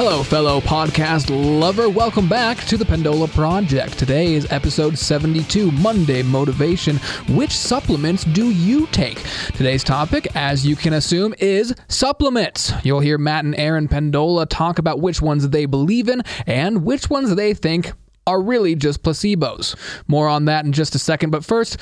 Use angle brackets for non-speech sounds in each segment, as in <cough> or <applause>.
Hello, fellow podcast lover. Welcome back to the Pendola Project. Today is episode 72 Monday Motivation. Which supplements do you take? Today's topic, as you can assume, is supplements. You'll hear Matt and Erin Pendola talk about which ones they believe in and which ones they think are really just placebos. More on that in just a second, but first,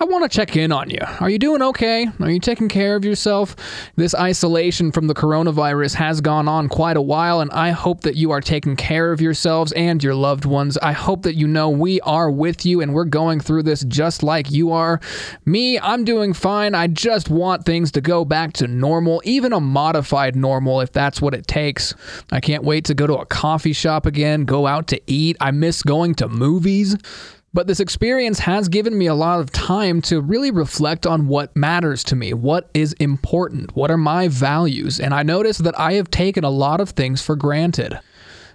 I want to check in on you. Are you doing okay? Are you taking care of yourself? This isolation from the coronavirus has gone on quite a while, and I hope that you are taking care of yourselves and your loved ones. I hope that you know we are with you and we're going through this just like you are. Me, I'm doing fine. I just want things to go back to normal, even a modified normal if that's what it takes. I can't wait to go to a coffee shop again, go out to eat. I miss going to movies. But this experience has given me a lot of time to really reflect on what matters to me, what is important, what are my values, and I notice that I have taken a lot of things for granted.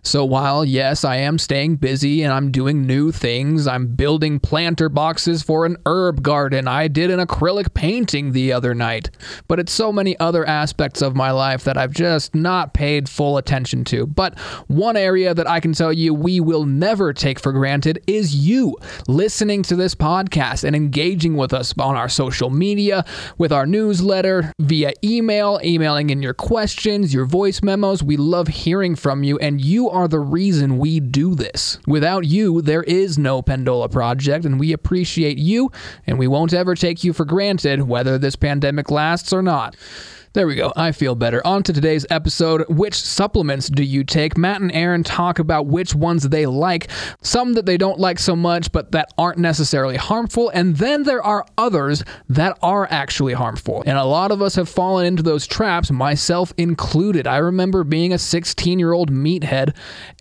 So while, yes, I am staying busy and I'm doing new things, I'm building planter boxes for an herb garden, I did an acrylic painting the other night. But it's so many other aspects of my life that I've just not paid full attention to. But one area that I can tell you we will never take for granted is you listening to this podcast and engaging with us on our social media, with our newsletter, via email, emailing in your questions, your voice memos. We love hearing from you, and you are the reason we do this. Without you, there is no Pendola Project, and we appreciate you, and we won't ever take you for granted, whether this pandemic lasts or not. There we go. I feel better. On to today's episode. Which supplements do you take? Matt and Erin talk about which ones they like, some that they don't like so much, but that aren't necessarily harmful. And then there are others that are actually harmful. And a lot of us have fallen into those traps, myself included. I remember being a 16 year old meathead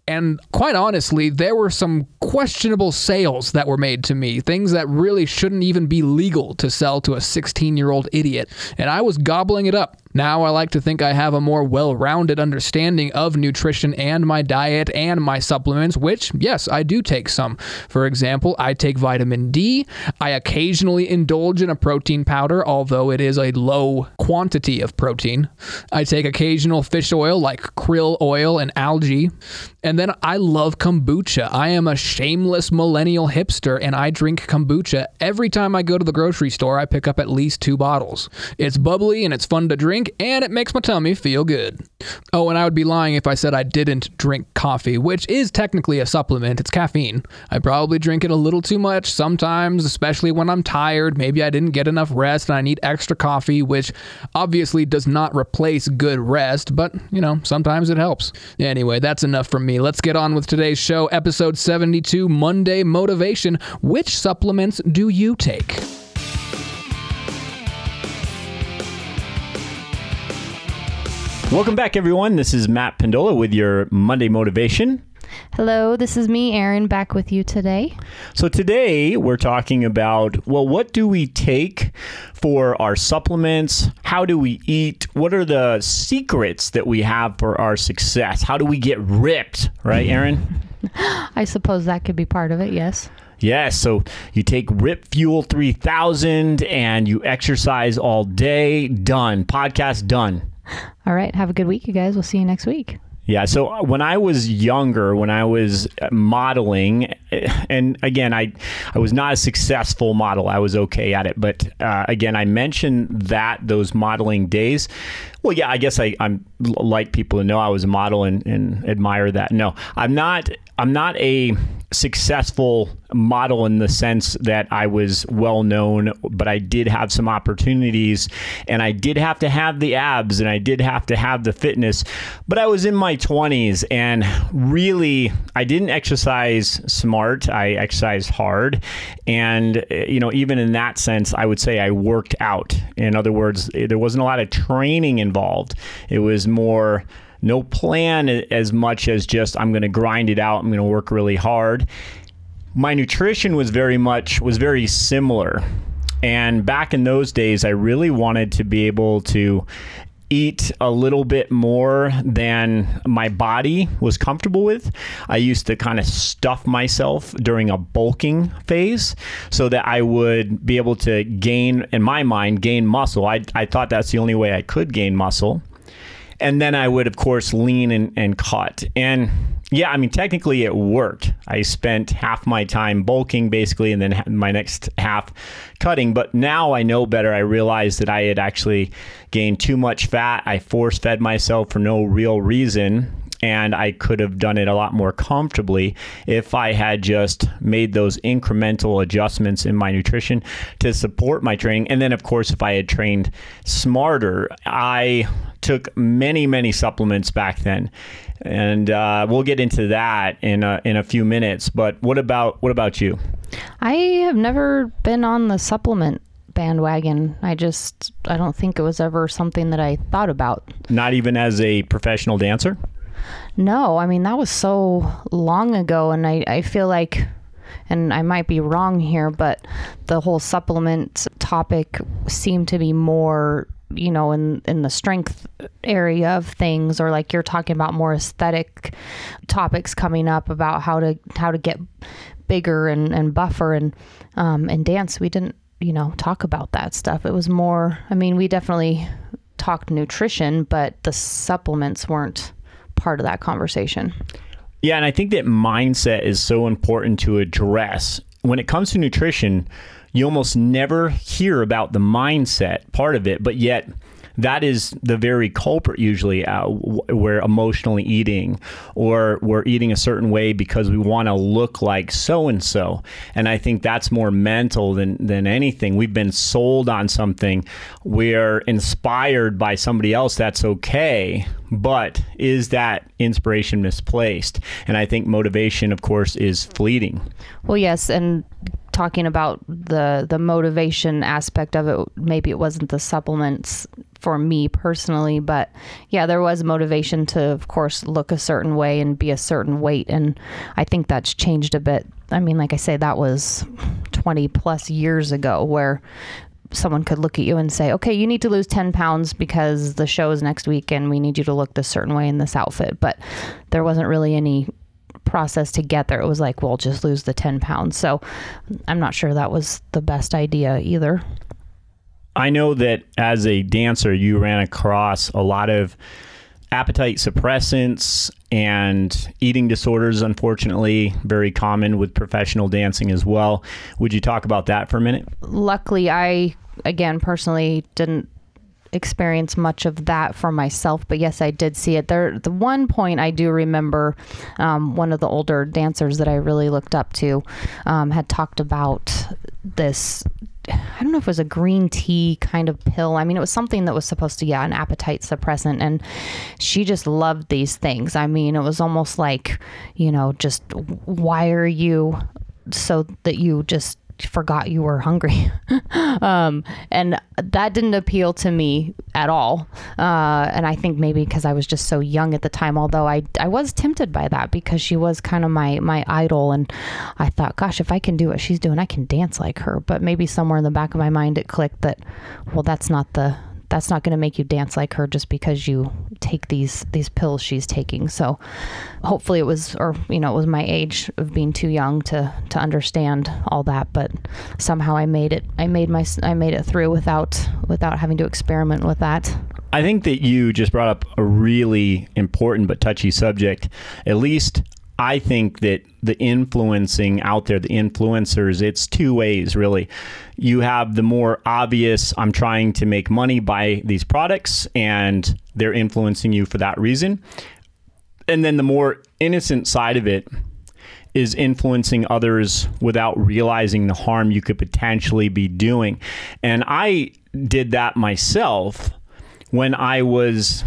and quite honestly, there were some questionable sales that were made to me, things that really shouldn't even be legal to sell to a 16 year old idiot. And I was gobbling it up. Now I like to think I have a more well rounded understanding of nutrition and my diet and my supplements, which, yes, I do take some. For example, I take vitamin D. I occasionally indulge in a protein powder, although it is a low quantity of protein. I take occasional fish oil like krill oil and algae. And then I love kombucha. I am a shameless millennial hipster and I drink kombucha. Every time I go to the grocery store, I pick up at least two bottles. It's bubbly and it's fun to drink and it makes my tummy feel good. Oh, and I would be lying if I said I didn't drink coffee, which is technically a supplement. It's caffeine. I probably drink it a little too much sometimes, especially when I'm tired. Maybe I didn't get enough rest and I need extra coffee, which obviously does not replace good rest, but you know, sometimes it helps. Anyway, that's enough from me. Let's get on with today's show, episode 72 Monday Motivation. Which supplements do you take? Welcome back, everyone. This is Matt Pendola with your Monday Motivation. Hello, this is me, Erin, back with you today. So, today we're talking about well, what do we take for our supplements? How do we eat? What are the secrets that we have for our success? How do we get ripped, right, Erin? <laughs> I suppose that could be part of it, yes. Yes, so you take Rip Fuel 3000 and you exercise all day. Done. Podcast done. All right. Have a good week, you guys. We'll see you next week. Yeah. So uh, when I was younger, when I was uh, modeling, uh, and again, I I was not a successful model. I was okay at it, but uh, again, I mentioned that those modeling days. Well, yeah, I guess I, I'm like people to know I was a model and, and admire that. No, I'm not. I'm not a successful model in the sense that I was well known, but I did have some opportunities and I did have to have the abs and I did have to have the fitness. But I was in my 20s and really, I didn't exercise smart. I exercised hard. And, you know, even in that sense, I would say I worked out. In other words, there wasn't a lot of training involved, it was more no plan as much as just I'm going to grind it out. I'm going to work really hard. My nutrition was very much was very similar. And back in those days, I really wanted to be able to eat a little bit more than my body was comfortable with. I used to kind of stuff myself during a bulking phase so that I would be able to gain, in my mind, gain muscle. I, I thought that's the only way I could gain muscle. And then I would, of course, lean and, and cut. And yeah, I mean, technically it worked. I spent half my time bulking basically, and then my next half cutting. But now I know better. I realized that I had actually gained too much fat. I force fed myself for no real reason and I could have done it a lot more comfortably if I had just made those incremental adjustments in my nutrition to support my training. And then, of course, if I had trained smarter, I took many, many supplements back then. And uh, we'll get into that in a, in a few minutes. But what about what about you? I have never been on the supplement bandwagon. I just I don't think it was ever something that I thought about. Not even as a professional dancer? No, I mean, that was so long ago. And I, I feel like, and I might be wrong here, but the whole supplement topic seemed to be more you know in in the strength area of things or like you're talking about more aesthetic topics coming up about how to how to get bigger and and buffer and um and dance we didn't you know talk about that stuff it was more i mean we definitely talked nutrition but the supplements weren't part of that conversation. Yeah, and I think that mindset is so important to address. When it comes to nutrition, you almost never hear about the mindset part of it, but yet that is the very culprit usually uh, we're emotionally eating or we're eating a certain way because we want to look like so and so and i think that's more mental than than anything. We've been sold on something. We're inspired by somebody else that's okay. But is that inspiration misplaced? And i think motivation of course is fleeting. Well yes and talking about the the motivation aspect of it maybe it wasn't the supplements for me personally but yeah there was motivation to of course look a certain way and be a certain weight and i think that's changed a bit i mean like i say that was 20 plus years ago where someone could look at you and say okay you need to lose 10 pounds because the show is next week and we need you to look this certain way in this outfit but there wasn't really any process to get there. It was like, well, just lose the 10 pounds. So I'm not sure that was the best idea either. I know that as a dancer, you ran across a lot of appetite suppressants and eating disorders, unfortunately, very common with professional dancing as well. Would you talk about that for a minute? Luckily, I, again, personally didn't experience much of that for myself, but yes, I did see it. There, the one point I do remember, um, one of the older dancers that I really looked up to um, had talked about this I don't know if it was a green tea kind of pill. I mean, it was something that was supposed to, yeah, an appetite suppressant. And she just loved these things. I mean, it was almost like, you know, just why are you so that you just forgot you were hungry. <laughs> um, and that didn't appeal to me at all. Uh, and I think maybe because I was just so young at the time, although I, I was tempted by that because she was kind of my, my idol. And I thought, gosh, if I can do what she's doing, I can dance like her. But maybe somewhere in the back of my mind, it clicked that, well, that's not the, that's not going to make you dance like her just because you take these these pills she's taking. So hopefully it was or you know it was my age of being too young to to understand all that, but somehow I made it I made my I made it through without without having to experiment with that. I think that you just brought up a really important but touchy subject. At least I think that the influencing out there, the influencers, it's two ways really. You have the more obvious, I'm trying to make money by these products, and they're influencing you for that reason. And then the more innocent side of it is influencing others without realizing the harm you could potentially be doing. And I did that myself when I was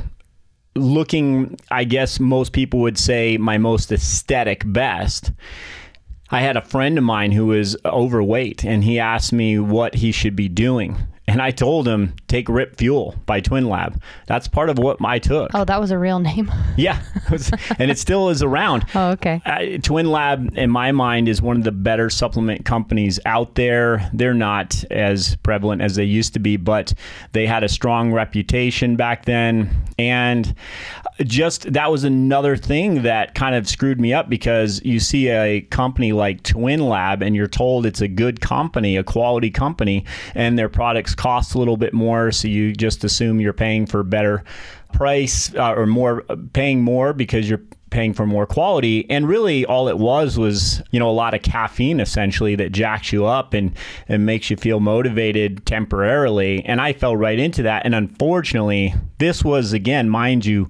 looking, I guess most people would say, my most aesthetic best. I had a friend of mine who was overweight and he asked me what he should be doing. And I told him, take Rip Fuel by Twinlab. That's part of what I took. Oh, that was a real name? <laughs> yeah. and it still is around. <laughs> Oh, okay. Uh, Twinlab, in my mind, is one of the better supplement companies out there. They're not as prevalent as they used to be, but they had a strong reputation back then. And just that was another thing that kind of screwed me up because you see a company like Twinlab, and you're told it's a good company, a quality company, and their products cost a little bit more, so you just assume you're paying for better price uh, or more paying more because you're paying for more quality. And really all it was was you know a lot of caffeine essentially that jacks you up and and makes you feel motivated temporarily. And I fell right into that. And unfortunately this was again mind you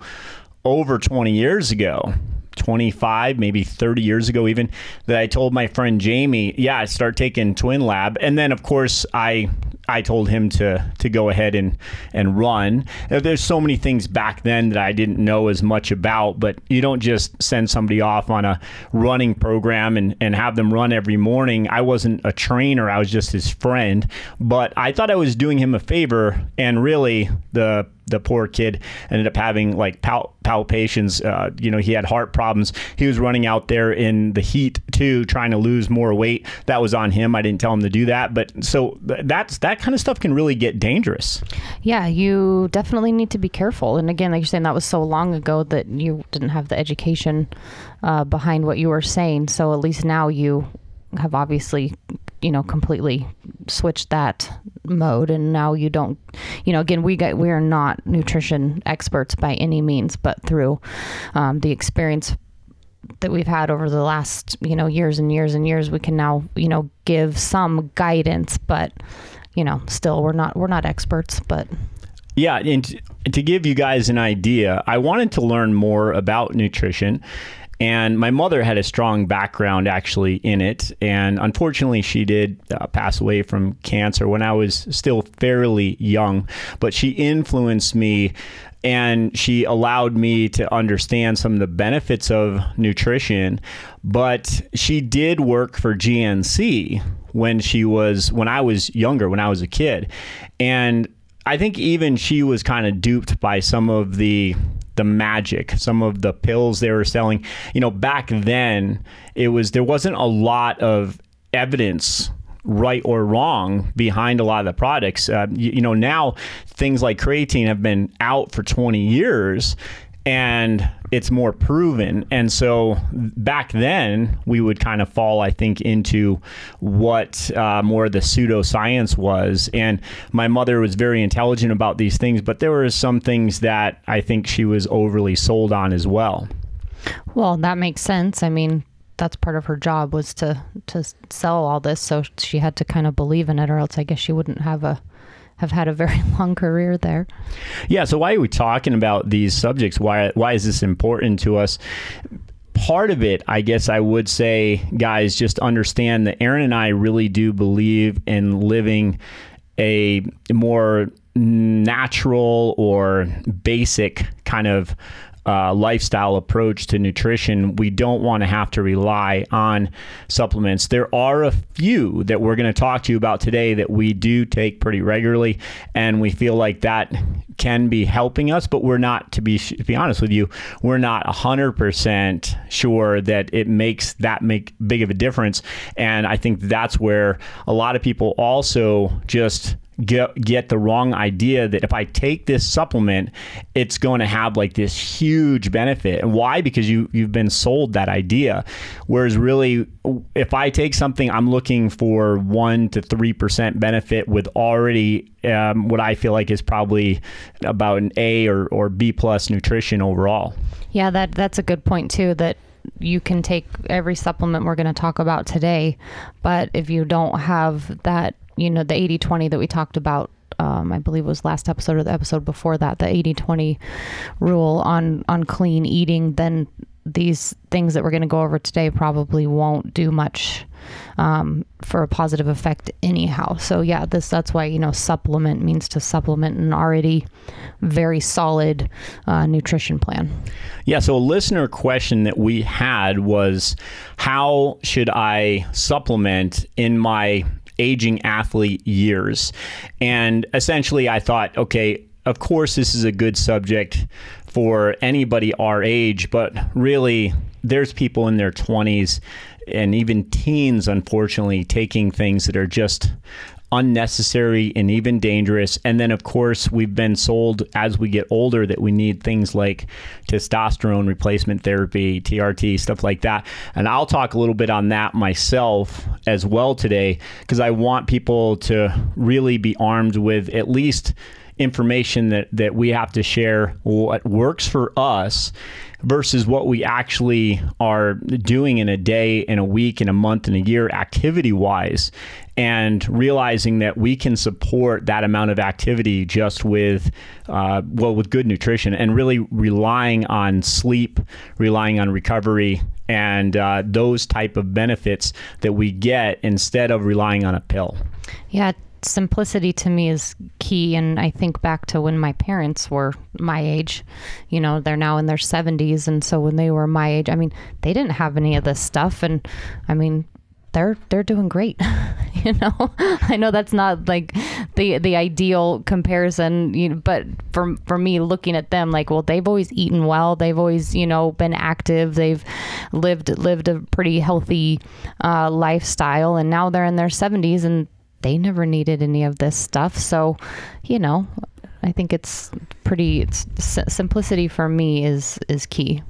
over 20 years ago 25, maybe 30 years ago, even that I told my friend Jamie, yeah, I start taking Twinlab. And then, of course, I I told him to to go ahead and and run. There's so many things back then that I didn't know as much about, but you don't just send somebody off on a running program and and have them run every morning. I wasn't a trainer, I was just his friend, but I thought I was doing him a favor and really the the poor kid ended up having like pal- palpations. Uh, you know, he had heart problems. He was running out there in the heat too, trying to lose more weight. That was on him. I didn't tell him to do that, but so that's that kind of stuff can really get dangerous. Yeah, you definitely need to be careful. And again, like you're saying, that was so long ago that you didn't have the education uh, behind what you were saying. So at least now you have obviously you know completely switched that mode. And now you don't you know again we get we are not nutrition experts by any means but through um, the experience that we've had over the last you know years and years and years we can now you know give some guidance but you know still we're not we're not experts but. Yeah, and to give you guys an idea, I wanted to learn more about nutrition and my mother had a strong background actually in it. And unfortunately, she did uh, pass away from cancer when I was still fairly young. But she influenced me and she allowed me to understand some of the benefits of nutrition. But she did work for GNC when she was when I was younger, when I was a kid. And I think even she was kind of duped by some of the the magic, some of the pills they were selling. You know, back then it was there wasn't a lot of evidence right or wrong behind a lot of the products. Uh, you, you, know, now things like creatine have been out for 20 years and it's more proven. And so back then, we would kind of fall, I think, into what uh, more the pseudoscience was. And my mother was very intelligent about these things, but there were some things that I think she was overly sold on as well. Well, that makes sense. I mean, that's part of her job was to to sell all this, so she had to kind of believe in it, or else I guess she wouldn't have a have had a very <laughs> long career there. Yeah. So why are we talking about these subjects? Why why is this important to us? Part of it, I guess I would say, guys, just understand that Erin and I really do believe in living a more natural or basic kind of uh, lifestyle approach to nutrition, we don't want to have to rely on supplements. There are a few that we're going to talk to you about today that we do take pretty regularly, and we feel like that can be helping us, but we're not, to be, to be honest with you, we're not 100% sure that it makes that make big of a difference. And I think that's where a lot of people also just get get the wrong idea that if I take this supplement, it's going to have like this huge benefit. And why? Because you you've been sold that idea. Whereas really, if I take something, I'm looking for one to three percent benefit with already um, what I feel like is probably about an A or or B plus nutrition overall. Yeah, that that's a good point too. That you can take every supplement we're going to talk about today, but if you don't have that you know, the 80 20 that we talked about um, I believe it was last episode or the episode before that, the 80-20 rule on on clean eating, then these things that we're going to go over today probably won't do much um, for a positive effect anyhow. So yeah, this that's why you know supplement means to supplement an already very solid uh, nutrition plan. Yeah. So a listener question that we had was, how should I supplement in my aging athlete years. And essentially, I thought, okay, of course, this is a good subject for anybody our age, but really, there's people in their 20s and even teens, unfortunately, taking things that are just unnecessary and even dangerous. And then, of course, we've been sold as we get older that we need things like testosterone replacement therapy, TRT, stuff like that. And I'll talk a little bit on that myself as well today because I want people to really be armed with at least information that that we have to share what works for us versus what we actually are doing in a day, in a week, in a month, in a year, activity wise, and realizing that we can support that amount of activity just with, uh, well, with good nutrition and really relying on sleep, relying on recovery, and uh, those type of benefits that we get instead of relying on a pill. Yeah, simplicity to me is key and i think back to when my parents were my age. You know they're now in their 70s and so when they were my age i mean they didn't have any of this stuff and i mean they're they're doing great <laughs> you know? I know that's not like the the ideal comparison you know, but for for me looking at them like well they've always eaten well they've always you know been active they've lived lived a pretty healthy uh, lifestyle and now they're in their 70s and they never needed any of this stuff. So, you know, I think it's pretty it's, simplicity for me is is key.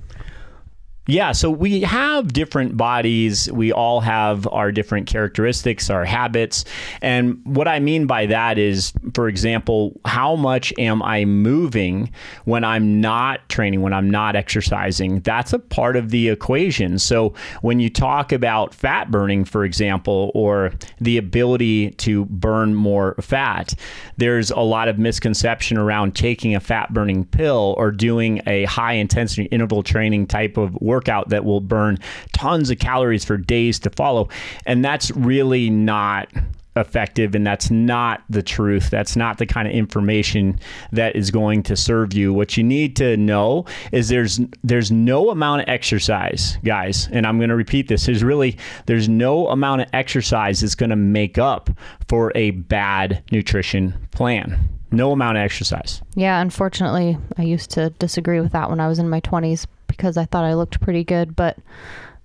Yeah, so we have different bodies. We all have our different characteristics, our habits. And what I mean by that is, for example, how much am I moving when I'm not training, when I'm not exercising? That's a part of the equation. So when you talk about fat burning, for example, or the ability to burn more fat, there's a lot of misconception around taking a fat burning pill or doing a high intensity interval training type of work workout that will burn tons of calories for days to follow. And that's really not effective and that's not the truth. That's not the kind of information that is going to serve you. What you need to know is there's there's no amount of exercise guys and i'm going to repeat this there's really there's no amount of exercise that's going to make up for a bad nutrition plan. No amount of exercise. Yeah unfortunately i used to disagree with that when i was in my 20s because I thought I looked pretty good, but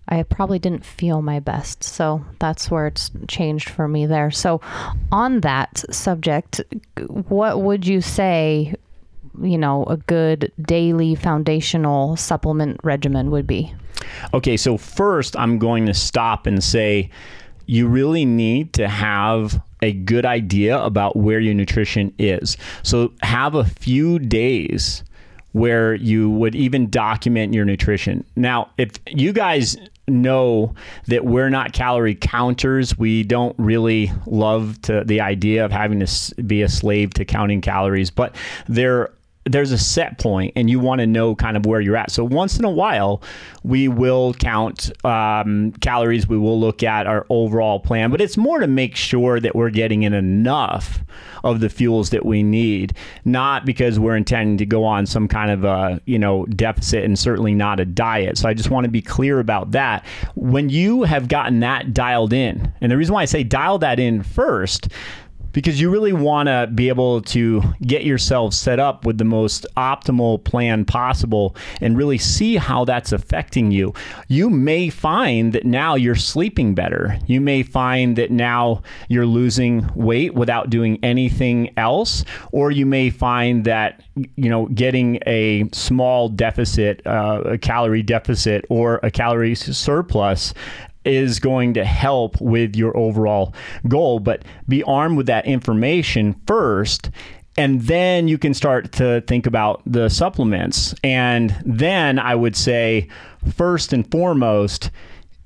I probably didn't feel my best. So that's where it's changed for me there. So, on that subject, what would you say, you know, a good daily foundational supplement regimen would be? Okay, so first I'm going to stop and say you really need to have a good idea about where your nutrition is. So, have a few days where you would even document your nutrition. Now, if you guys know that we're not calorie counters, we don't really love to the idea of having to be a slave to counting calories, but there there's a set point and you want to know kind of where you're at. So once in a while, we will count um, calories. We will look at our overall plan, but it's more to make sure that we're getting in enough of the fuels that we need, not because we're intending to go on some kind of a you know deficit and certainly not a diet. So I just want to be clear about that. When you have gotten that dialed in, and the reason why I say dial that in first because you really want to be able to get yourself set up with the most optimal plan possible and really see how that's affecting you. You may find that now you're sleeping better. You may find that now you're losing weight without doing anything else, or you may find that you know getting a small deficit, uh, a calorie deficit, or a calorie surplus is going to help with your overall goal. But be armed with that information first. And then you can start to think about the supplements. And then I would say, first and foremost,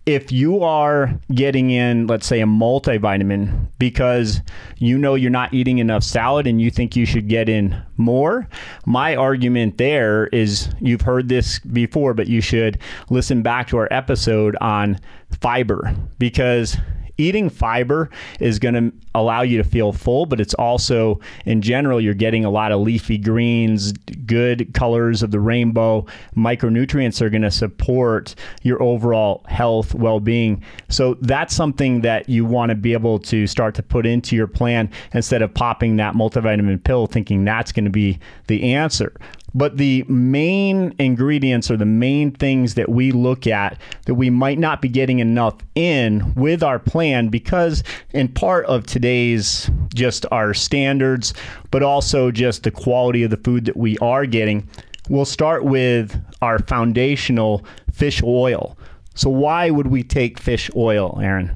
if you are getting in, let's say, a multivitamin because you know you're not eating enough salad and you think you should get in more, my argument there is you've heard this before, but you should listen back to our episode on fiber because eating fiber is going to allow you to feel full, but it's also, in general, you're getting a lot of leafy greens, good colors of the rainbow. Micronutrients are going to support your overall health, well being. So that's something that you want to be able to start to put into your plan instead of popping that multivitamin pill thinking that's going to be the answer. But the main ingredients or the main things that we look at that we might not be getting enough in with our plan because in part of today's just our standards, but also just the quality of the food that we are getting, we'll start with our foundational fish oil. So why would we take fish oil, Erin?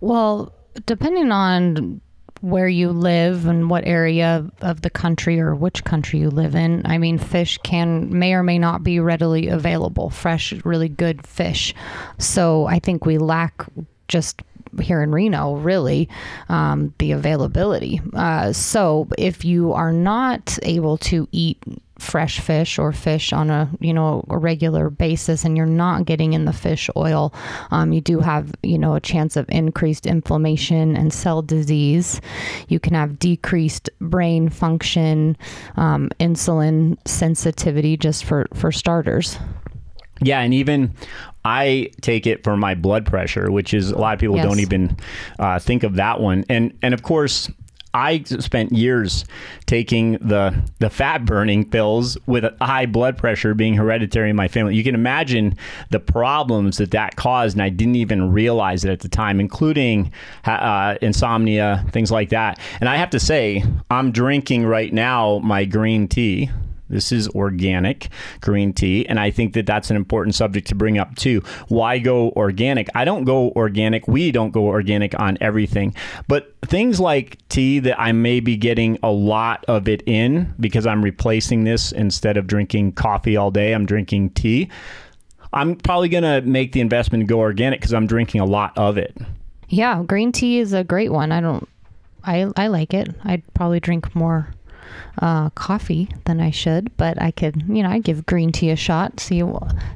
Well, depending on where you live and what area of the country or which country you live in. I mean, fish can may or may not be readily available. Fresh, really good fish. So I think we lack just here in Reno, really, um, the availability. Uh, so if you are not able to eat fresh fish or fish on a you know a regular basis and you're not getting in the fish oil um, you do have you know a chance of increased inflammation and cell disease you can have decreased brain function um, insulin sensitivity just for for starters yeah, and even I take it for my blood pressure, which is a lot of people Yes. don't even uh, think of that one. And and of course, I spent years taking the the fat burning pills with high blood pressure being hereditary in my family. You can imagine the problems that that caused, and I didn't even realize it at the time, including uh, insomnia, things like that. And I have to say, I'm drinking right now my green tea. This is organic green tea. And I think that that's an important subject to bring up too. Why go organic? I don't go organic. We don't go organic on everything. But things like tea that I may be getting a lot of it in because I'm replacing this instead of drinking coffee all day, I'm drinking tea. I'm probably going to make the investment go organic because I'm drinking a lot of it. yeah green tea is a great one i don't i i like it i'd probably drink more uh, coffee than I should, but I could, you know, I give green tea a shot, see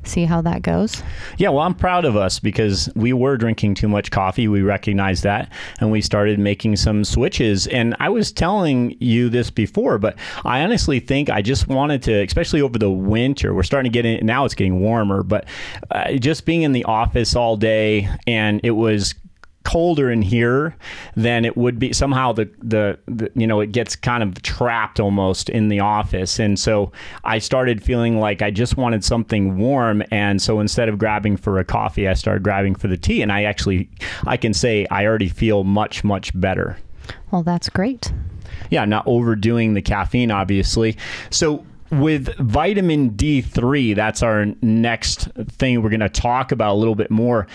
see how that goes. Yeah, well, I'm proud of us because we were drinking too much coffee. We recognized that and we started making some switches. And I was telling you this before, but I honestly think I just wanted to, especially over the winter, we're starting to get in, now it's getting warmer, but uh, just being in the office all day and it was colder in here than it would be somehow the, the the you know it gets kind of trapped almost in the office and so I started feeling like I just wanted something warm and so instead of grabbing for a coffee I started grabbing for the tea and I actually I can say I already feel much much better Well, that's great. yeah, not overdoing the caffeine, obviously. So with vitamin D3, that's our next thing we're going to talk about a little bit more.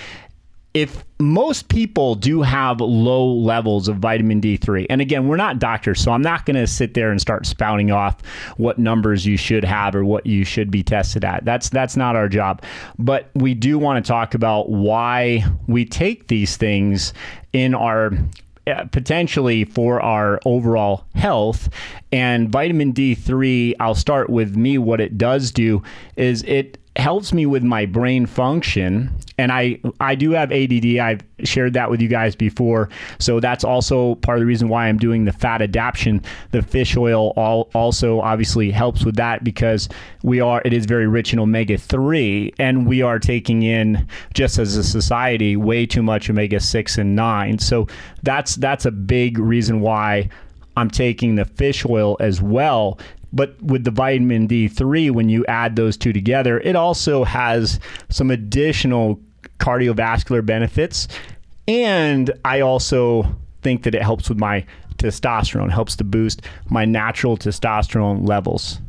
If most people do have low levels of vitamin D3, and again, we're not doctors, so I'm not going to sit there and start spouting off what numbers you should have or what you should be tested at. That's that's not our job. But we do want to talk about why we take these things in our uh, potentially for our overall health. And vitamin D3, I'll start with me. What it does do is it helps me with my brain function and I I do have ADD I've shared that with you guys before. So that's also part of the reason why I'm doing the fat adaptation the fish oil all also obviously helps with that because we are it is very rich in omega 3 and we are taking in just as a society way too much omega 6 and 9 so that's that's a big reason why I'm taking the fish oil as well but with the vitamin D3, when you add those two together, it also has some additional cardiovascular benefits. And I also think that it helps with my testosterone, helps to boost my natural testosterone levels.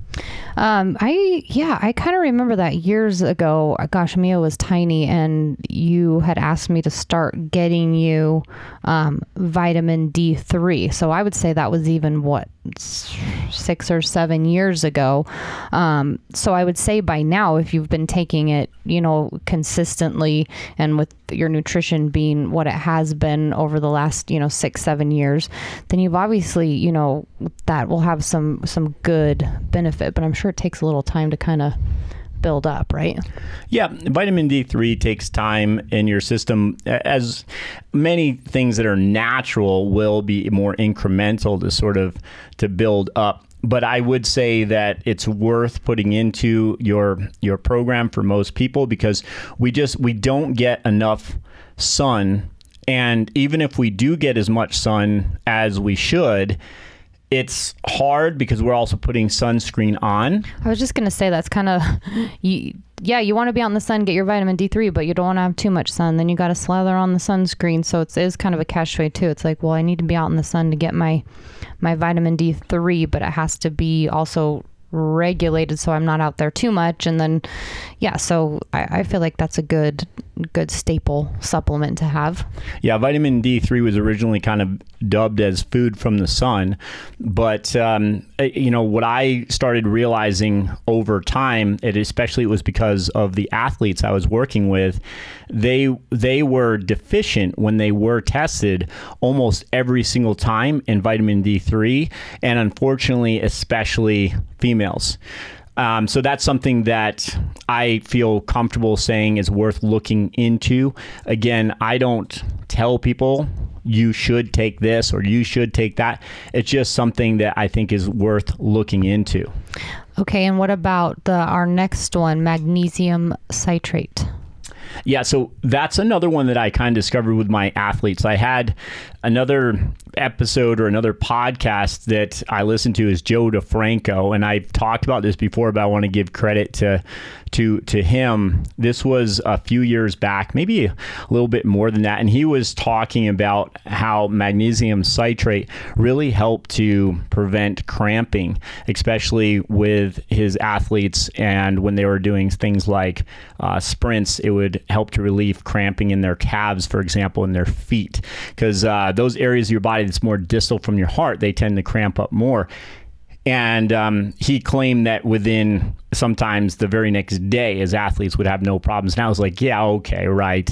Um, I yeah, I kind of remember that years ago. Gosh, Mia was tiny, and you had asked me to start getting you um, vitamin D three. So I would say that was even what six or seven years ago. Um, so I would say by now, if you've been taking it, you know, consistently, and with your nutrition being what it has been over the last you know six seven years, then you've obviously you know that will have some some good benefit. But I'm sure it takes a little time to kind of build up, right? Yeah, vitamin D3 takes time in your system, as many things that are natural will be more incremental to sort of to build up. But I would say that it's worth putting into your your program for most people because we just we don't get enough sun, and even if we do get as much sun as we should. It's hard because we're also putting sunscreen on. I was just gonna say that's kind of, <laughs> you, yeah, you want to be out in the sun, get your vitamin D three, but you don't want to have too much sun. Then you got to slather on the sunscreen, so it's kind of a catch twenty two. It's like, well, I need to be out in the sun to get my my vitamin D three, but it has to be also regulated so I'm not out there too much. And then, yeah, so I, I feel like that's a good good staple supplement to have. Yeah, vitamin D3 was originally kind of dubbed as food from the sun. But, um, eh, you know, what I started realizing over time, it especially it was because of the athletes I was working with, they, they were deficient when they were tested almost every single time in vitamin D3. And unfortunately, especially females. Um, so that's something that I feel comfortable saying is worth looking into. Again, I don't tell people you should take this or you should take that. It's just something that I think is worth looking into. Okay, and what about the our next one, magnesium citrate? Yeah, so that's another one that I kind of discovered with my athletes. I had another episode or another podcast that I listened to is Joe DeFranco, and I've talked about this before, but I want to give credit to to to him. This was a few years back, maybe a little bit more than that, and he was talking about how magnesium citrate really helped to prevent cramping, especially with his athletes, and when they were doing things like uh, sprints, it would help to relieve cramping in their calves, for example, in their feet, because uh, those areas of your body that's more distal from your heart, they tend to cramp up more. And um, he claimed that within sometimes the very next day, his athletes would have no problems. And I was like, yeah, okay, right.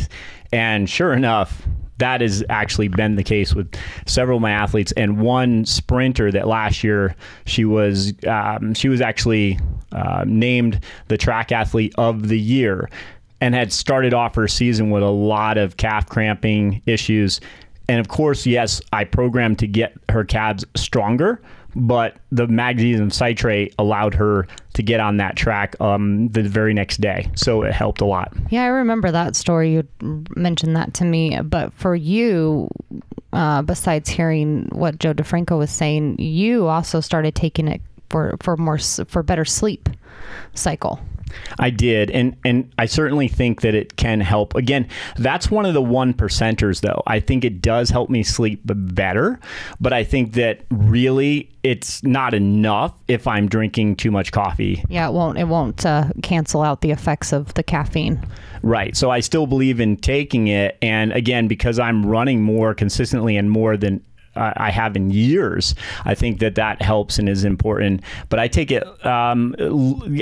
And sure enough, that has actually been the case with several of my athletes. And one sprinter that last year she was um, she was actually uh, named the track athlete of the year, and had started off her season with a lot of calf cramping issues. And of course, yes, I programmed to get her calves stronger but the magnesium citrate allowed her to get on that track um, the very next day. So it helped a lot. Yeah, I remember that story. You mentioned that to me. But for you, uh, besides hearing what Joe DeFranco was saying, you also started taking it for, for more for better sleep cycle. I did, and and I certainly think that it can help. Again, that's one of the one percenters, though. I think it does help me sleep better, but I think that really it's not enough if I'm drinking too much coffee. Yeah, it won't. It won't uh, cancel out the effects of the caffeine. Right. So I still believe in taking it, and again, because I'm running more consistently and more than I have in years. I think that that helps and is important. But I take it. Um,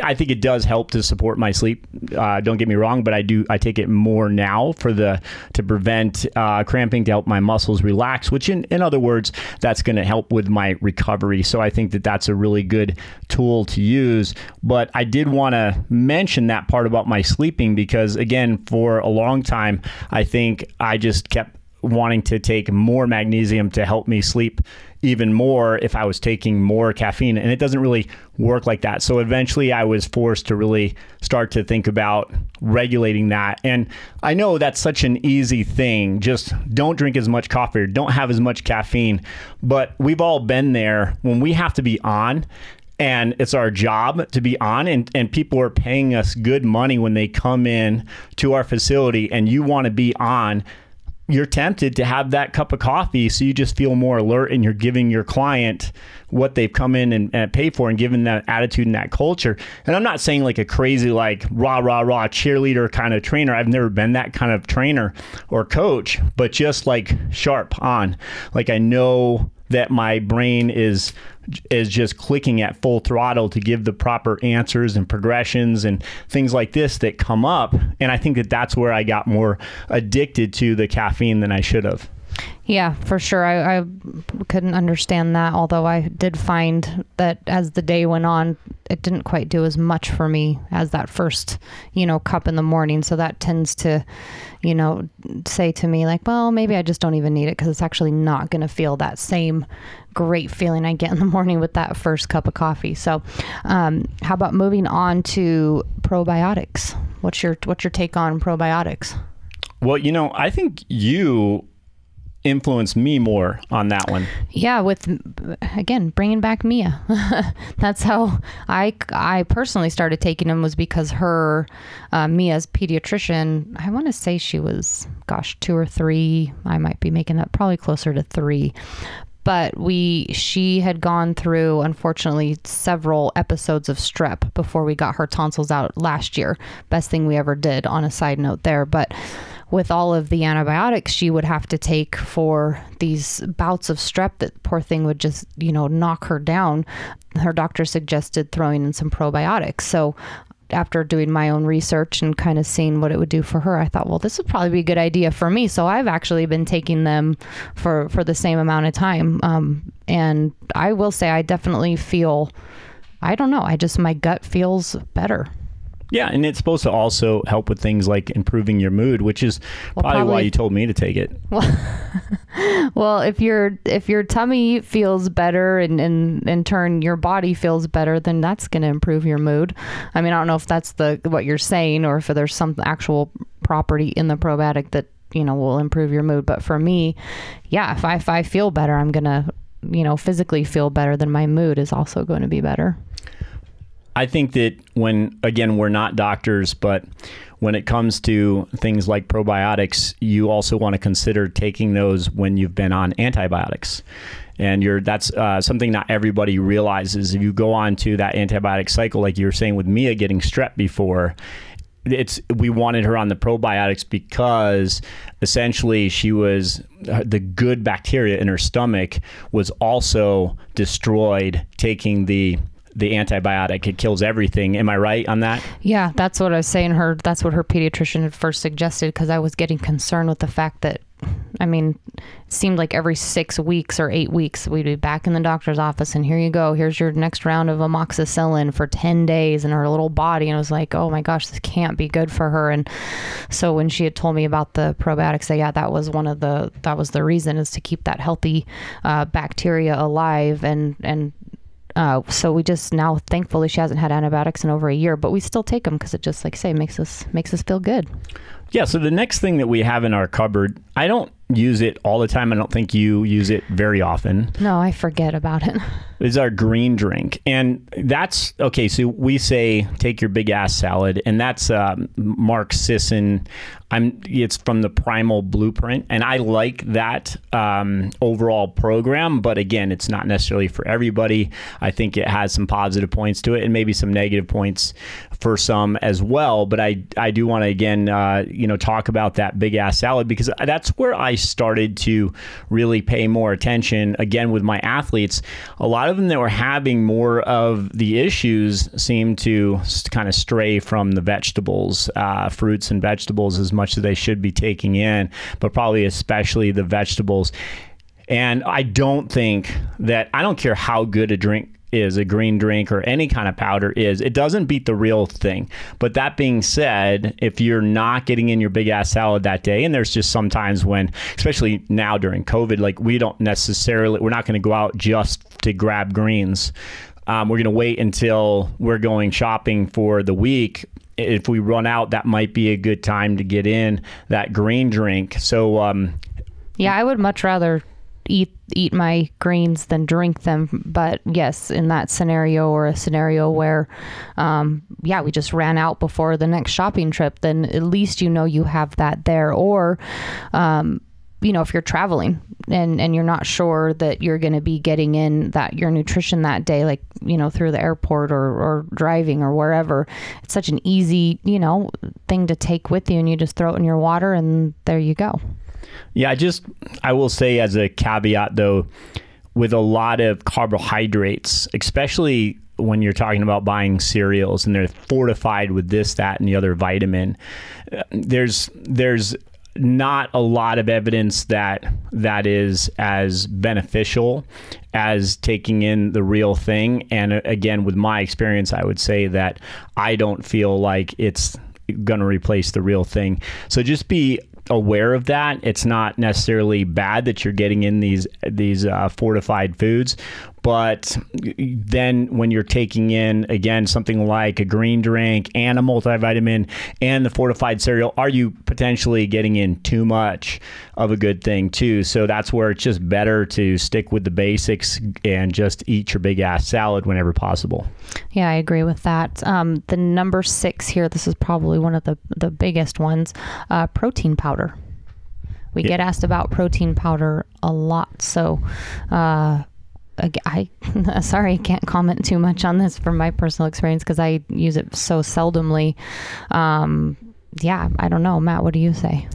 I think it does help to support my sleep. Uh, don't get me wrong, but I do. I take it more now for the to prevent uh, cramping to help my muscles relax. Which, in in other words, that's going to help with my recovery. So I think that that's a really good tool to use. But I did want to mention that part about my sleeping because again, for a long time, I think I just kept wanting to take more magnesium to help me sleep even more if I was taking more caffeine. And it doesn't really work like that. So eventually I was forced to really start to think about regulating that. And I know that's such an easy thing. Just don't drink as much coffee or don't have as much caffeine. But we've all been there when we have to be on and it's our job to be on and, and people are paying us good money when they come in to our facility and you want to be on you're tempted to have that cup of coffee so you just feel more alert and you're giving your client what they've come in and, and pay for and given that attitude and that culture. And I'm not saying like a crazy, like rah, rah, rah cheerleader kind of trainer. I've never been that kind of trainer or coach, but just like sharp on. Like I know that my brain is is just clicking at full throttle to give the proper answers and progressions and things like this that come up. And i think that that's where i got more addicted to the caffeine than i should have yeah, for sure. I, I, couldn't understand that, although I did find that as the day went on, it didn't quite do as much for me as that first, you know, cup in the morning. So that tends to, you know, say to me, like, well, maybe I just don't even need it because it's actually not going to feel that same great feeling I get in the <laughs> morning with that first cup of coffee. So, um, how about moving on to probiotics? What's your what's your take on probiotics? Well, you know, I think you influenced me more on that one. Yeah, with again bringing back Mia. <laughs> That's how I I personally started taking them was because her uh, Mia's pediatrician. I want to say she was gosh two or three. I might be making that probably closer to three. but we she had gone through unfortunately several episodes of strep before we got her tonsils out last year. Best thing we ever did on a side note there, but with all of the antibiotics she would have to take for these bouts of strep that poor thing would just, you know, knock her down. Her doctor suggested throwing in some probiotics. So after doing my own research and kind of seeing what it would do for her, I thought, well, this would probably be a good idea for me. So I've actually been taking them for for the same amount of time, um, and I will say I definitely feel. I don't know. I just my gut feels better. Yeah, and it's supposed to also help with things like improving your mood, which is Well, probably, why you told me to take it. <laughs> Well, if your if your tummy feels better and, and in turn your body feels better, then that's going to improve your mood. I mean, I don't know if that's the what you're saying or if there's some actual property in the probiotic that you know will improve your mood. But for me, yeah, if I if I feel better, I'm gonna you know physically feel better. Then my mood is also going to be better. I think that when, again, we're not doctors, but when it comes to things like probiotics, you also want to consider taking those when you've been on antibiotics. And you're that's uh, something not everybody realizes. If you go on to that antibiotic cycle, like you were saying with Mia getting strep before, it's we wanted her on the probiotics because essentially she was uh, the good bacteria in her stomach was also destroyed taking the the antibiotic it kills everything am i right on that Yeah, that's what I was saying. Her that's what her pediatrician had first suggested because I was getting concerned with the fact that, I mean, it seemed like every six weeks or eight weeks we'd be back in the doctor's office and here you go, here's your next round of amoxicillin for ten days in her little body, and I was like, oh my gosh, this can't be good for her. And so when she had told me about the probiotics, yeah, that was one of the that was the reason is to keep that healthy uh, bacteria alive and and uh, so we just now, thankfully, she hasn't had antibiotics in over a year, but we still take them because it just, like I say, makes us makes us feel good. yeah so the next thing that we have in our cupboard i don't use it all the time i don't think you use it very often No, I forget about it. <laughs> it. is our green drink. And that's okay. So we say take your big ass salad, and that's um, Mark Sisson. I'm. It's from the Primal Blueprint, and I like that um, overall program. But again, it's not necessarily for everybody. I think it has some positive points to it, and maybe some negative points for some as well. But I I do want to again uh, you know talk about that big ass salad because that's where I started to really pay more attention again with my athletes. A lot of them that were having more of the issues seem to kind of stray from the vegetables, uh, fruits and vegetables as much as they should be taking in, but probably especially the vegetables. And I don't think that I don't care how good a drink is a green drink or any kind of powder is it doesn't beat the real thing. But that being said if you're not getting in your big ass salad that day and there's just sometimes when especially now during covid like we don't necessarily we're not going to go out just to grab greens. Um, we're going to wait until we're going shopping for the week. If we run out that might be a good time to get in that green drink. So um, Yeah, I would much rather eat eat my greens than drink them. But yes, in that scenario or a scenario where, um, yeah, we just ran out before the next shopping trip, then at least you know you have that there. Or, um, you know, if you're traveling and and you're not sure that you're going to be getting in that your nutrition that day, like you know through the airport or or driving or wherever, it's such an easy you know thing to take with you, and you just throw it in your water, and there you go. Yeah, I just I will say as a caveat though, with a lot of carbohydrates, especially when you're talking about buying cereals and they're fortified with this, that, and the other vitamin, uh, there's there's not a lot of evidence that that is as beneficial as taking in the real thing. And uh, again, with my experience, I would say that I don't feel like it's going to replace the real thing. So just be aware of that. It's not necessarily bad that you're getting in these these uh, fortified foods, but then when you're taking in again something like a green drink and a multivitamin and the fortified cereal, are you potentially getting in too much of a good thing too? So that's where it's just better to stick with the basics and just eat your big ass salad whenever possible. Yeah, I agree with that. Um, the number six here, this is probably one of the, the biggest ones uh, protein powder. We get asked about protein powder a lot. So, uh, I <laughs> sorry, I can't comment too much on this from my personal experience because I use it so seldomly. Um, yeah, I don't know, Matt. What do you say?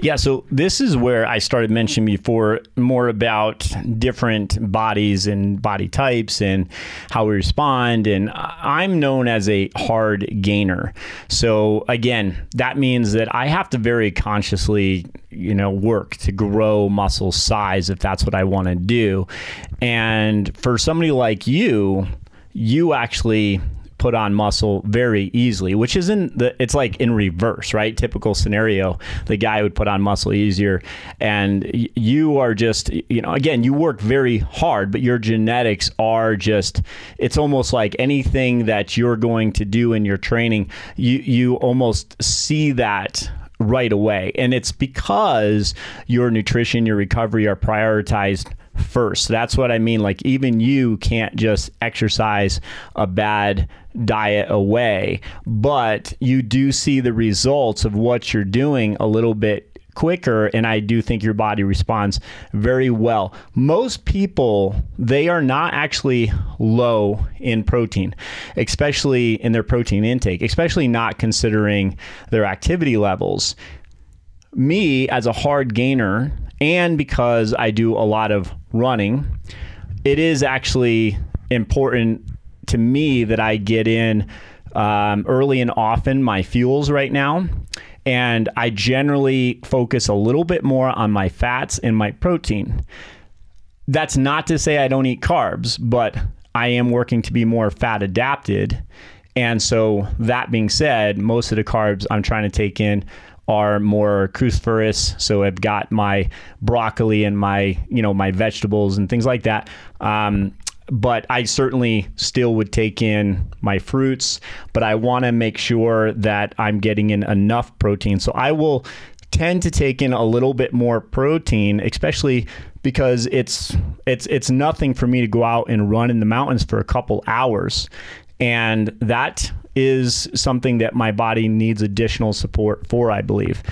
Yeah, so this is where I started mentioning before more about different bodies and body types and how we respond. And I'm known as a hard gainer. So again, that means that I have to very consciously, you know, work to grow muscle size if that's what I want to do. And for somebody like you, you actually put on muscle very easily, which isn't the it's like in reverse, right? Typical scenario, the guy would put on muscle easier and you are just, you know, again, you work very hard, but your genetics are just it's almost like anything that you're going to do in your training, you you almost see that right away. And it's because your nutrition, your recovery are prioritized first. That's what I mean. Like, even you can't just exercise a bad diet away, but you do see the results of what you're doing a little bit quicker and I do think your body responds very well. Most people they are not actually low in protein, especially in their protein intake, especially not considering their activity levels. Me as a hard gainer and because I do a lot of running, it is actually important to me that I get in um, early and often my fuels right now. And I generally focus a little bit more on my fats and my protein. That's not to say I don't eat carbs, but I am working to be more fat adapted. And so, that being said, most of the carbs I'm trying to take in are more cruciferous. So I've got my broccoli and my you know my vegetables and things like that. Um, but I certainly still would take in my fruits, but I want to make sure that I'm getting in enough protein. So I will tend to take in a little bit more protein, especially because it's it's it's nothing for me to go out and run in the mountains for a couple hours. And that is something that my body needs additional support for, I believe.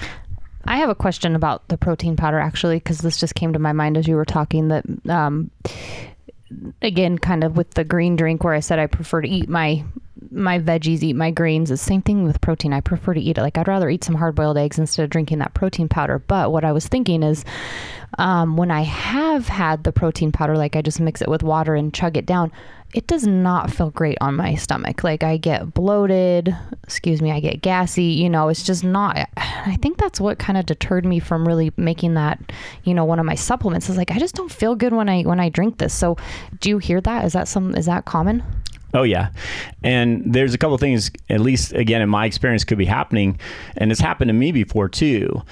I have a question about the protein powder actually, because this just came to my mind as you were talking. That um, again, kind of with the green drink, where I said I prefer to eat my my veggies, eat my greens. The same thing with protein. I prefer to eat it. Like I'd rather eat some hard boiled eggs instead of drinking that protein powder. But what I was thinking is, um, when I have had the protein powder, like I just mix it with water and chug it down, it does not feel great on my stomach. Like I get bloated, excuse me, I get gassy, you know, it's just not I think that's what kind of deterred me from really making that, you know, one of my supplements. Is like I just don't feel good when I when I drink this. So, do you hear that? Is that some is that common? Oh yeah, and there's a couple things, at least again in my experience, could be happening, and it's happened to me before too.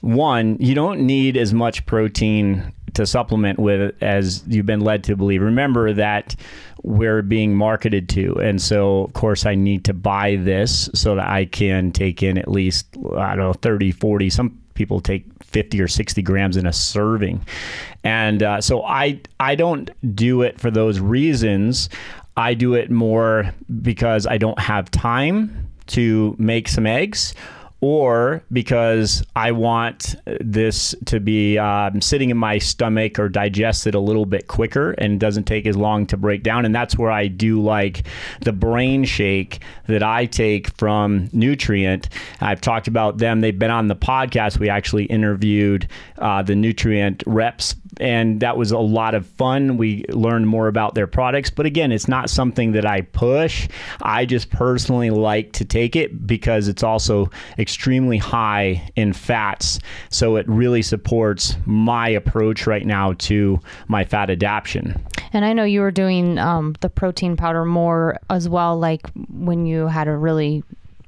One, you don't need as much protein to supplement with as you've been led to believe. Remember that we're being marketed to, and so of course I need to buy this so that I can take in at least I don't know 30, 40. Some people take 50 or 60 grams in a serving and uh, so i i don't do it for those reasons I do it more because I don't have time to make some eggs or because I want this to be um, sitting in my stomach or digested a little bit quicker and doesn't take as long to break down. And that's where I do like the brain shake that I take from Nutrient. I've talked about them. They've been on the podcast. We actually interviewed uh, the Nutrient reps and that was a lot of fun. We learned more about their products, but again, it's not something that I push. I just personally like to take it because it's also extremely high in fats, so it really supports my approach right now to my fat adaptation. And I know you were doing um, the protein powder more as well, like when you had a really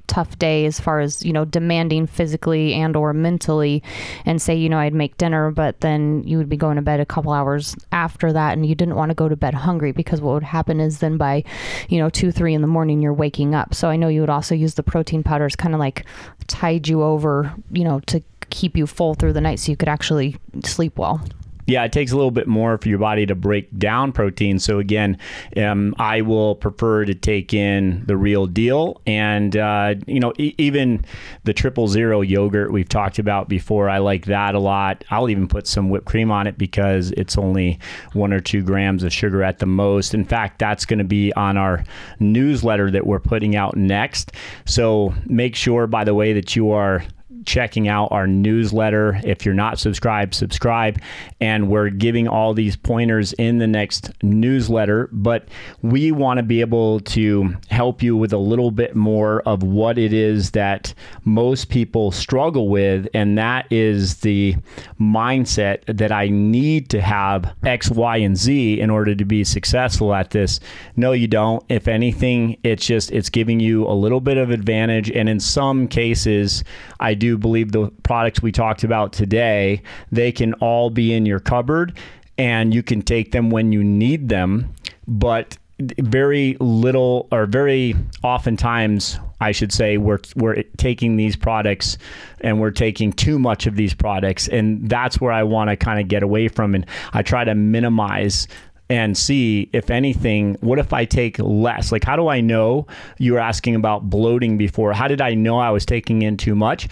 tough day as far as you know demanding physically and or mentally and say you know i'd make dinner but then you would be going to bed a couple hours after that and you didn't want to go to bed hungry because what would happen is then by you know two three in the morning you're waking up. So i know you would also use the protein powders kind of like tide you over you know to keep you full through the night so you could actually sleep well Yeah, it takes a little bit more for your body to break down protein. So again, um, I will prefer to take in the real deal, and uh, you know, e- even the triple zero yogurt we've talked about before. I like that a lot. I'll even put some whipped cream on it because it's only one or two grams of sugar at the most. In fact, that's going to be on our newsletter that we're putting out next. So make sure, by the way, that you are checking out our newsletter. If you're not subscribed, subscribe. And we're giving all these pointers in the next newsletter. But we want to be able to help you with a little bit more of what it is that most people struggle with. And that is the mindset that I need to have X, Y, and Z in order to be successful at this. No, you don't. If anything, it's just, it's giving you a little bit of advantage. And in some cases, I do believe the products we talked about today, they can all be in your cupboard and you can take them when you need them. But very little or very oftentimes I should say we're we're taking these products and we're taking too much of these products and that's where I want to kind of get away from and I try to minimize and see if anything what if i take less? Like how do i know? You were asking about bloating before. How did i know i was taking in too much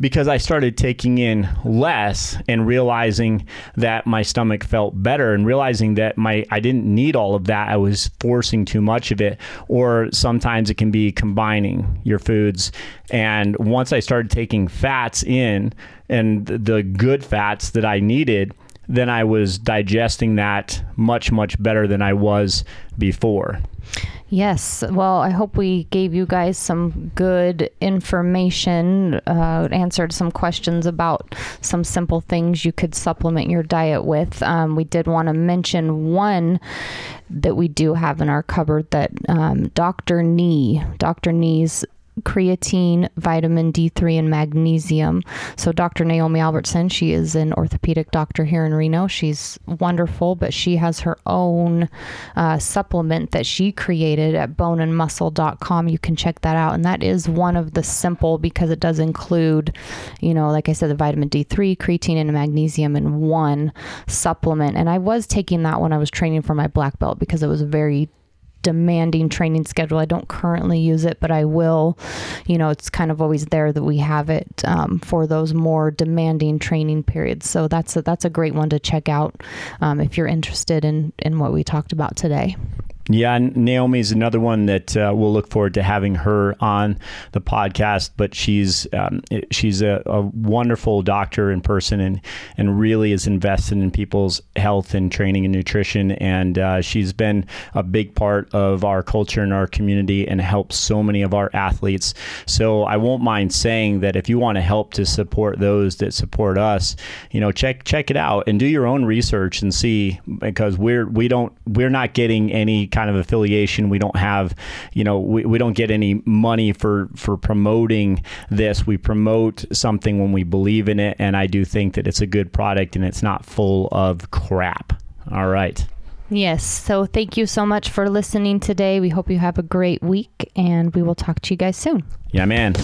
because I started taking in less and realizing that my stomach felt better and realizing that my I didn't need all of that. I was forcing too much of it or sometimes it can be combining your foods and once I started taking fats in and the good fats that I needed then I was digesting that much much better than I was before. Yes. Well, I hope we gave you guys some good information, uh, answered some questions about some simple things you could supplement your diet with. Um, we did want to mention one that we do have in our cupboard that um, Dr. Knee, Dr. Nee's creatine, vitamin D3, and magnesium. So, Dr. Naomi Albertson, she is an orthopedic doctor here in Reno. She's wonderful, but she has her own uh, supplement that she created at boneandmuscle.com. You can check that out. And that is one of the simple because it does include, you know, like I said, the vitamin D3, creatine, and magnesium in one supplement. And I was taking that when I was training for my black belt because it was very demanding training schedule. I don't currently use it, but I will. You know, it's kind of always there that we have it um, for those more demanding training periods. So that's a, that's a great one to check out um, if you're interested in in what we talked about today. Yeah, Naomi is another one that uh, we'll look forward to having her on the podcast. But she's um, she's a, a, wonderful doctor in person and and really is invested in people's health and training and nutrition. And uh, she's been a big part of our culture and our community and helps so many of our athletes. So I won't mind saying that if you want to help to support those that support us, you know, check check it out and do your own research and see because we're we don't we're not getting any kind kind of affiliation. We don't have, you know, we, we don't get any money for for promoting this. We promote something when we believe in it, and I do think that it's a good product and it's not full of crap. All right. Yes. So thank you so much for listening today. We hope you have a great week, and we will talk to you guys soon. Yeah, man.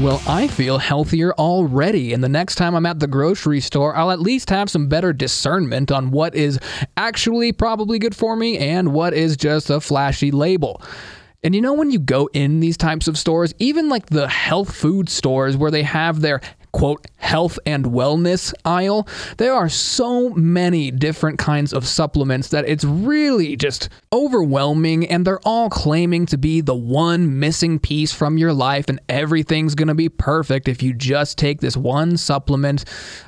Well, I feel healthier already, and the next time I'm at the grocery store, I'll at least have some better discernment on what is actually probably good for me and what is just a flashy label. And you know, when you go in these types of stores, even like the health food stores where they have their quote health and wellness aisle, there are so many different kinds of supplements that it's really just overwhelming and they're all claiming to be the one missing piece from your life and everything's going to be perfect if you just take this one supplement.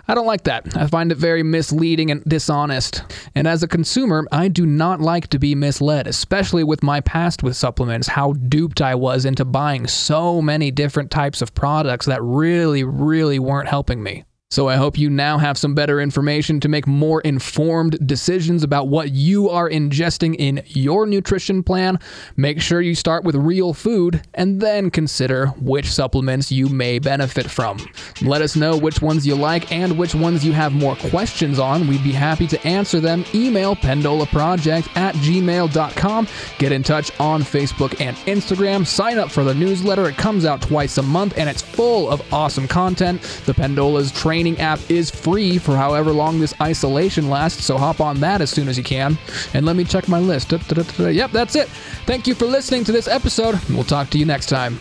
I don't like that. I find it very misleading and dishonest. And as a consumer, I do not like to be misled, especially with my past with supplements, how duped I was into buying so many different types of products that really really weren't helping me. So I hope you now have some better information to make more informed decisions about what you are ingesting in your nutrition plan. Make sure you start with real food and then consider which supplements you may benefit from. Let us know which ones you like and which ones you have more questions on. We'd be happy to answer them. Email pendolaproject at gmail.com. Get in touch on Facebook and Instagram. Sign up for the newsletter. It comes out twice a month and it's full of awesome content. The Pendola's training training app is free for however long this isolation lasts, so hop on that as soon as you can. And let me check my list. Yep, that's it. Thank you for listening to this episode. We'll talk to you next time.